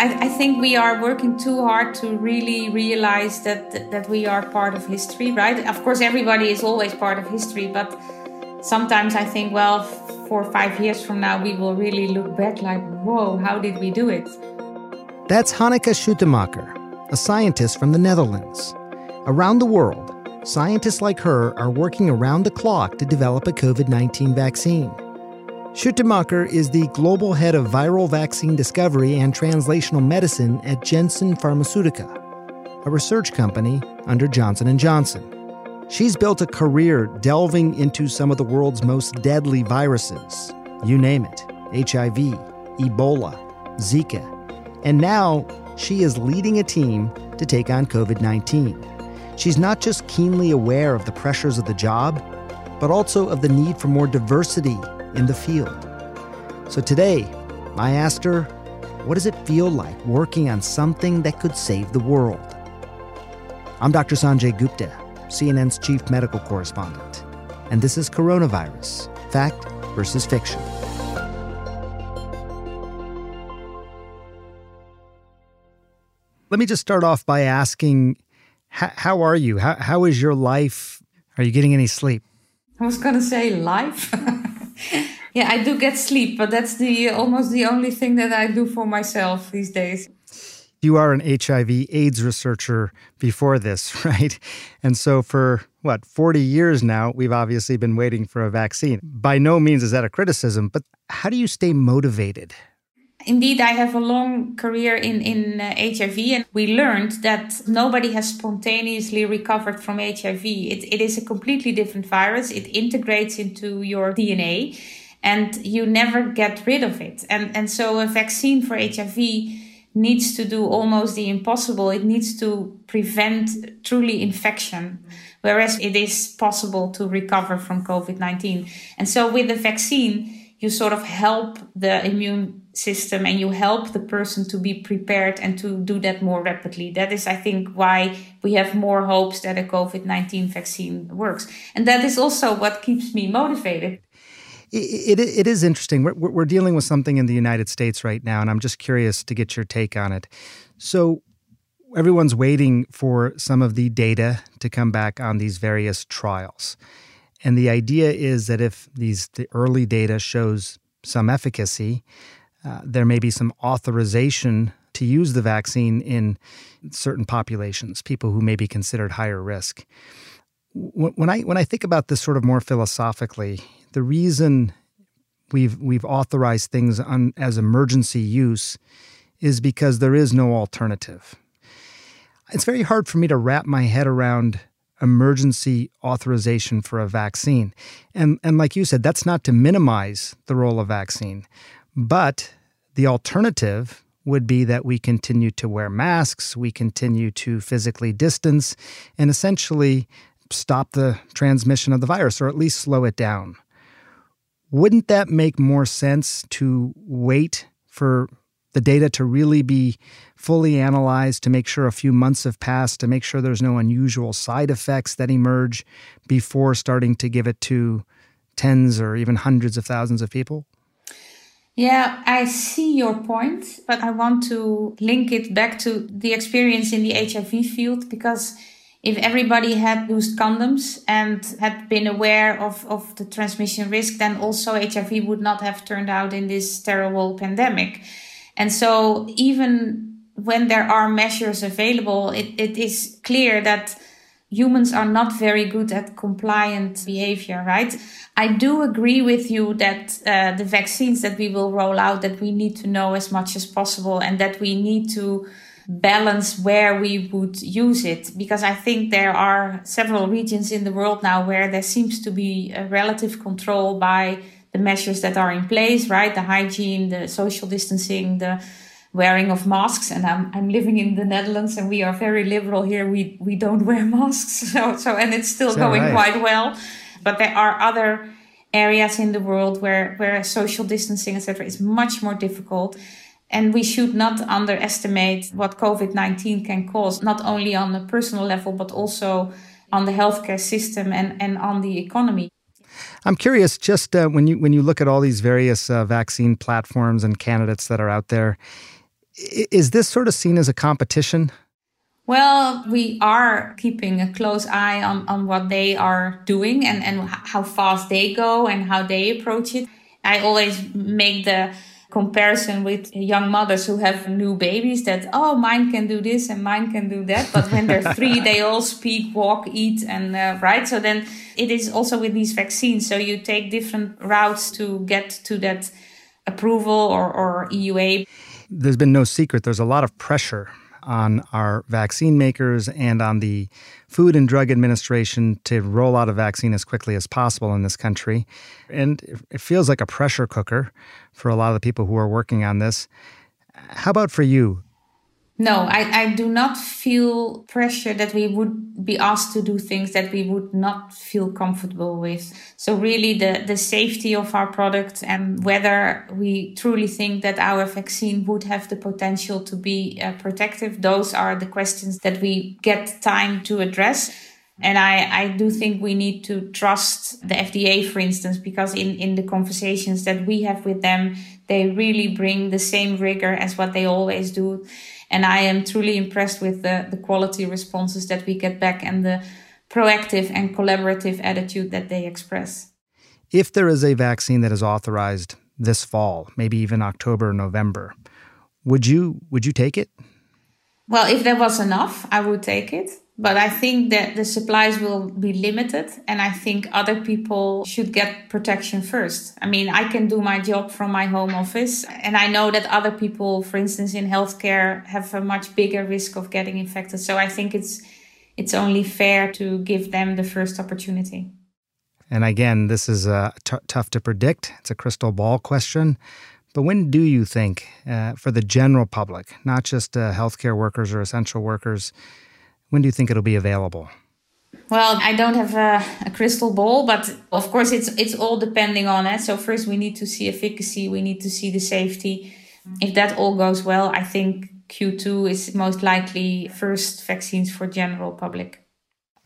I, I, think we are working too hard to really realize that that we are part of history, right? Of course, everybody is always part of history, but sometimes I think, well, four or five years from now, we will really look back like, whoa, how did we do it? That's Hanneke Schuitemaker, a scientist from the Netherlands. Around the world, scientists like her are working around the clock to develop a COVID 19 vaccine. Schuitemaker is the global head of viral vaccine discovery and translational medicine at Janssen Pharmaceutica, a research company under Johnson & Johnson. She's built a career delving into some of the world's most deadly viruses. You name it HIV, Ebola, Zika. And now she is leading a team to take on COVID 19. She's not just keenly aware of the pressures of the job, but also of the need for more diversity in the field. So today, I asked her, what does it feel like working on something that could save the world? I'm Dr. Sanjay Gupta, CNN's chief medical correspondent, and this is Coronavirus Fact versus Fiction. Let me just start off by asking how are you? How, how is your life? Are you getting any sleep? I was going to say life. yeah, I do get sleep, but that's the almost the only thing that I do for myself these days. You are an HIV AIDS researcher before this, right? And so for what, 40 years now, we've obviously been waiting for a vaccine. By no means is that a criticism, but how do you stay motivated? Indeed, I have a long career in, in uh, HIV, and we learned that nobody has spontaneously recovered from HIV. It, it is a completely different virus, it integrates into your DNA, and you never get rid of it. And, and so, a vaccine for HIV needs to do almost the impossible. It needs to prevent truly infection, whereas it is possible to recover from COVID 19. And so, with the vaccine, you sort of help the immune system and you help the person to be prepared and to do that more rapidly. That is, I think, why we have more hopes that a COVID 19 vaccine works. And that is also what keeps me motivated. It, it, it is interesting. We're, we're dealing with something in the United States right now, and I'm just curious to get your take on it. So, everyone's waiting for some of the data to come back on these various trials. And the idea is that if these the early data shows some efficacy, uh, there may be some authorization to use the vaccine in certain populations, people who may be considered higher risk. When I when I think about this sort of more philosophically, the reason we've we've authorized things on, as emergency use is because there is no alternative. It's very hard for me to wrap my head around emergency authorization for a vaccine. And and like you said, that's not to minimize the role of vaccine. But the alternative would be that we continue to wear masks, we continue to physically distance, and essentially stop the transmission of the virus or at least slow it down. Wouldn't that make more sense to wait for the data to really be fully analyzed to make sure a few months have passed, to make sure there's no unusual side effects that emerge before starting to give it to tens or even hundreds of thousands of people? Yeah, I see your point, but I want to link it back to the experience in the HIV field because if everybody had used condoms and had been aware of, of the transmission risk, then also HIV would not have turned out in this terrible pandemic. And so even when there are measures available, it, it is clear that humans are not very good at compliant behavior, right? I do agree with you that uh, the vaccines that we will roll out, that we need to know as much as possible and that we need to balance where we would use it because I think there are several regions in the world now where there seems to be a relative control by the measures that are in place, right? The hygiene, the social distancing, the wearing of masks. And I'm, I'm living in the Netherlands and we are very liberal here. We, we don't wear masks. So, so, and it's still going right? quite well. But there are other areas in the world where, where social distancing, etc., is much more difficult. And we should not underestimate what COVID 19 can cause, not only on a personal level, but also on the healthcare system and, and on the economy. I'm curious, just uh, when you when you look at all these various uh, vaccine platforms and candidates that are out there, Is this sort of seen as a competition? Well, we are keeping a close eye on, on what they are doing and, and how fast they go and how they approach it. I always make the comparison with young mothers who have new babies that, oh, mine can do this and mine can do that. But when they're three, they all speak, walk, eat, and uh, right. So then it is also with these vaccines. So you take different routes to get to that approval or, or EUA. There's been no secret. There's a lot of pressure on our vaccine makers and on the Food and Drug Administration to roll out a vaccine as quickly as possible in this country. And it feels like a pressure cooker for a lot of the people who are working on this. How about for you? No, I, I do not feel pressure that we would be asked to do things that we would not feel comfortable with. So really the, the safety of our product and whether we truly think that our vaccine would have the potential to be uh, protective, those are the questions that we get time to address. And I, I do think we need to trust the FDA, for instance, because in, in the conversations that we have with them, they really bring the same rigor as what they always do. And I am truly impressed with the, the quality responses that we get back and the proactive and collaborative attitude that they express. If there is a vaccine that is authorized this fall, maybe even October or November, would you would you take it? Well, if there was enough, I would take it. But I think that the supplies will be limited, and I think other people should get protection first. I mean, I can do my job from my home office, and I know that other people, for instance, in healthcare, have a much bigger risk of getting infected. So I think it's it's only fair to give them the first opportunity. And again, this is uh, t- tough to predict. It's a crystal ball question. But when do you think, uh, for the general public, not just uh, healthcare workers or essential workers, when do you think it'll be available? Well, I don't have a, a, crystal ball, but of course it's it's all depending on it. So first we need to see efficacy, we need to see the safety. If that all goes well, I think Q2 is most likely first vaccines for general public.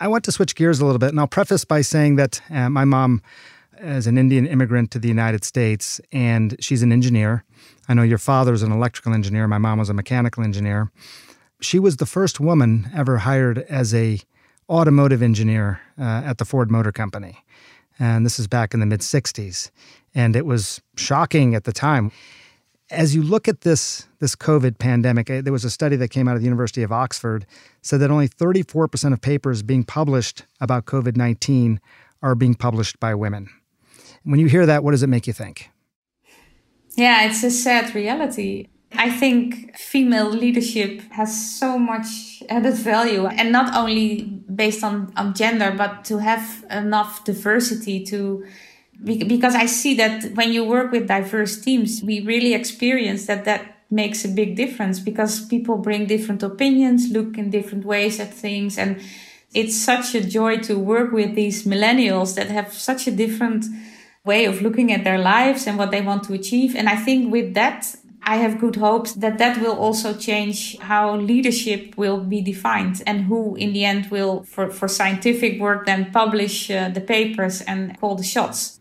I want to switch gears a little bit, and I'll preface by saying that uh, my mom is an Indian immigrant to the United States, and she's an engineer. I know your father is an electrical engineer. My mom was a mechanical engineer. She was the first woman ever hired as a automotive engineer uh, at the Ford Motor Company. And this is back in the mid 60s. And it was shocking at the time. As you look at this, this COVID pandemic, uh, there was a study that came out of the University of Oxford said that only 34% of papers being published about COVID 19 are being published by women. When you hear that, what does it make you think? Yeah, it's a sad reality. I think female leadership has so much added value and not only based on, on gender, but to have enough diversity to, because I see that when you work with diverse teams, we really experience that that makes a big difference because people bring different opinions, look in different ways at things. And it's such a joy to work with these millennials that have such a different way of looking at their lives and what they want to achieve. And I think with that, I have good hopes that that will also change how leadership will be defined and who in the end will, for, for scientific work, then publish uh, the papers and call the shots.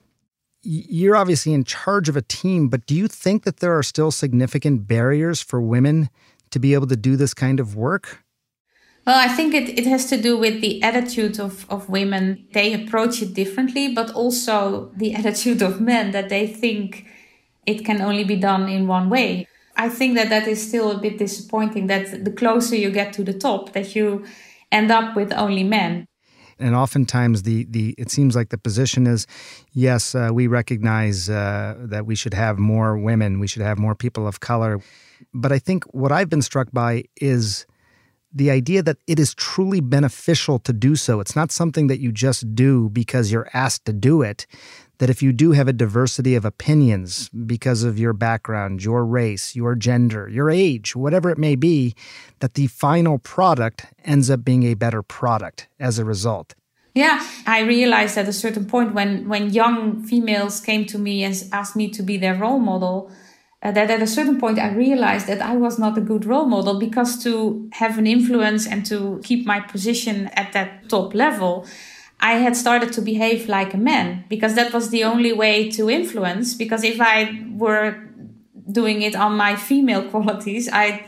You're obviously in charge of a team, but do you think that there are still significant barriers for women to be able to do this kind of work? Well, I think it, it has to do with the attitude of, of women. They approach it differently, but also the attitude of men that they think it can only be done in one way. I think that that is still a bit disappointing that the closer you get to the top, that you end up with only men. And oftentimes, the, the it seems like the position is, yes, uh, we recognize uh, that we should have more women, we should have more people of color. But I think what I've been struck by is the idea that it is truly beneficial to do so. It's not something that you just do because you're asked to do it that if you do have a diversity of opinions because of your background, your race, your gender, your age, whatever it may be, that the final product ends up being a better product as a result. Yeah, I realized at a certain point when when young females came to me and asked me to be their role model, uh, that at a certain point I realized that I was not a good role model because to have an influence and to keep my position at that top level, I had started to behave like a man because that was the only way to influence. Because if I were doing it on my female qualities, I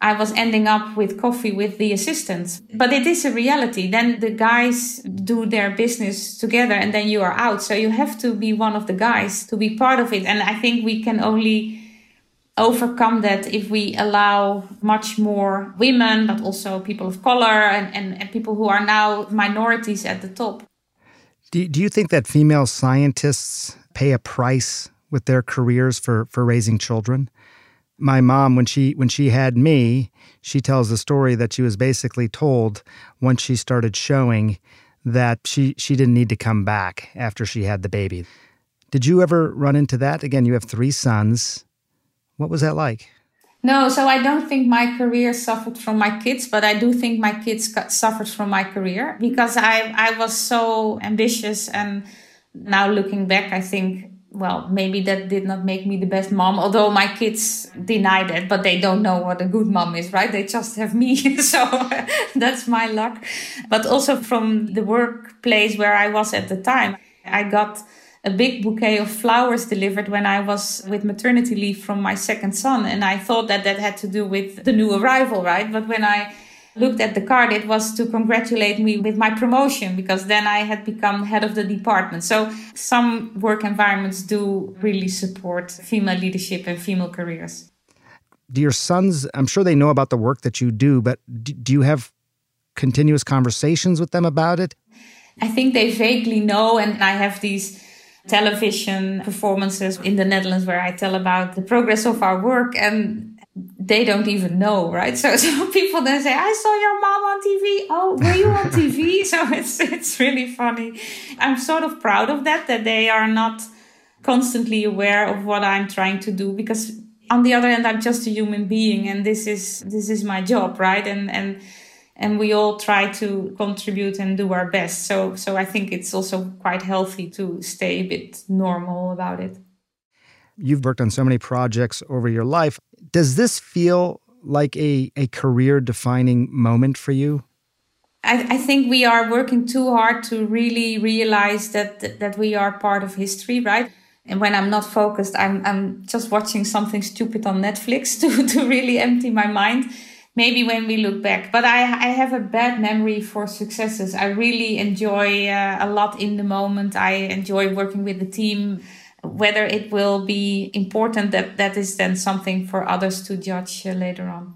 I was ending up with coffee with the assistants. But it is a reality. Then the guys do their business together and then you are out. So you have to be one of the guys to be part of it. And I think we can only overcome that if we allow much more women, but also people of color and, and, and people who are now minorities at the top. Do, do you think that female scientists pay a price with their careers for, for raising children? my mom when she when she had me she tells the story that she was basically told once she started showing that she she didn't need to come back after she had the baby did you ever run into that again you have three sons what was that like no so i don't think my career suffered from my kids but i do think my kids suffered from my career because i i was so ambitious and now looking back i think well, maybe that did not make me the best mom, although my kids deny that, but they don't know what a good mom is, right? They just have me. so that's my luck. But also from the workplace where I was at the time, I got a big bouquet of flowers delivered when I was with maternity leave from my second son. And I thought that that had to do with the new arrival, right? But when I looked at the card, it was to congratulate me with my promotion because then I had become head of the department. So some work environments do really support female leadership and female careers. Do your sons, I'm sure they know about the work that you do, but do you have continuous conversations with them about it? I think they vaguely know, and I have these television performances in the Netherlands where I tell about the progress of our work. And they don't even know, right? So, so people then say, "I saw your mom on TV." Oh, were you on TV? so it's it's really funny. I'm sort of proud of that that they are not constantly aware of what I'm trying to do because on the other hand, I'm just a human being, and this is this is my job, right? And and and we all try to contribute and do our best. So so I think it's also quite healthy to stay a bit normal about it. You've worked on so many projects over your life. Does this feel like a, a career defining moment for you? I, I, think we are working too hard to really realize that that we are part of history, right? And when I'm not focused, I'm I'm just watching something stupid on Netflix to, to really empty my mind. Maybe when we look back, but I I have a bad memory for successes. I really enjoy uh, a lot in the moment. I enjoy working with the team whether it will be important that that is then something for others to judge uh, later on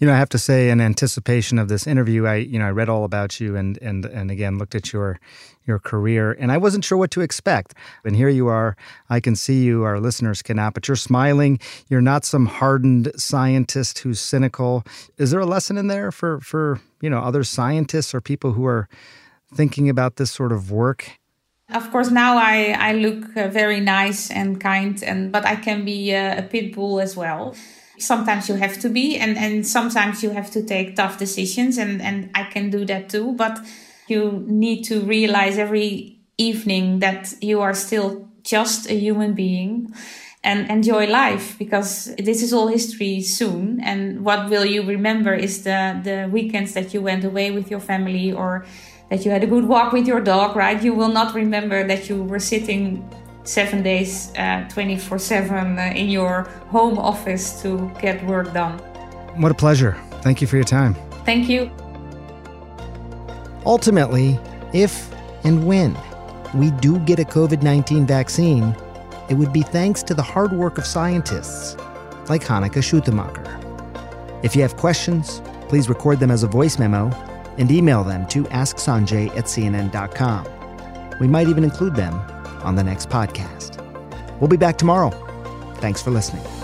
you know i have to say in anticipation of this interview i you know i read all about you and and and again looked at your your career and i wasn't sure what to expect. And here you are. I can see you. Our listeners cannot but you're smiling. You're not some hardened scientist who's cynical. Is there a lesson in there for for you know other scientists or people who are thinking about this sort of work? Of course, now I, I look uh, very nice and kind, and but I can be uh, a pit bull as well. Sometimes you have to be, and, and sometimes you have to take tough decisions, and, and I can do that too. But you need to realize every evening that you are still just a human being and enjoy life because this is all history soon. And what will you remember is the, the weekends that you went away with your family or that you had a good walk with your dog, right? You will not remember that you were sitting seven days, uh, 24 uh, 7 uh, in your home office to get work done. What a pleasure. Thank you for your time. Thank you. Ultimately, if and when we do get a COVID 19 vaccine, it would be thanks to the hard work of scientists like Hanneke Schuitemaker. If you have questions, please record them as a voice memo and email them to asksanjay at cnn.com. We might even include them on the next podcast. We'll be back tomorrow. Thanks for listening.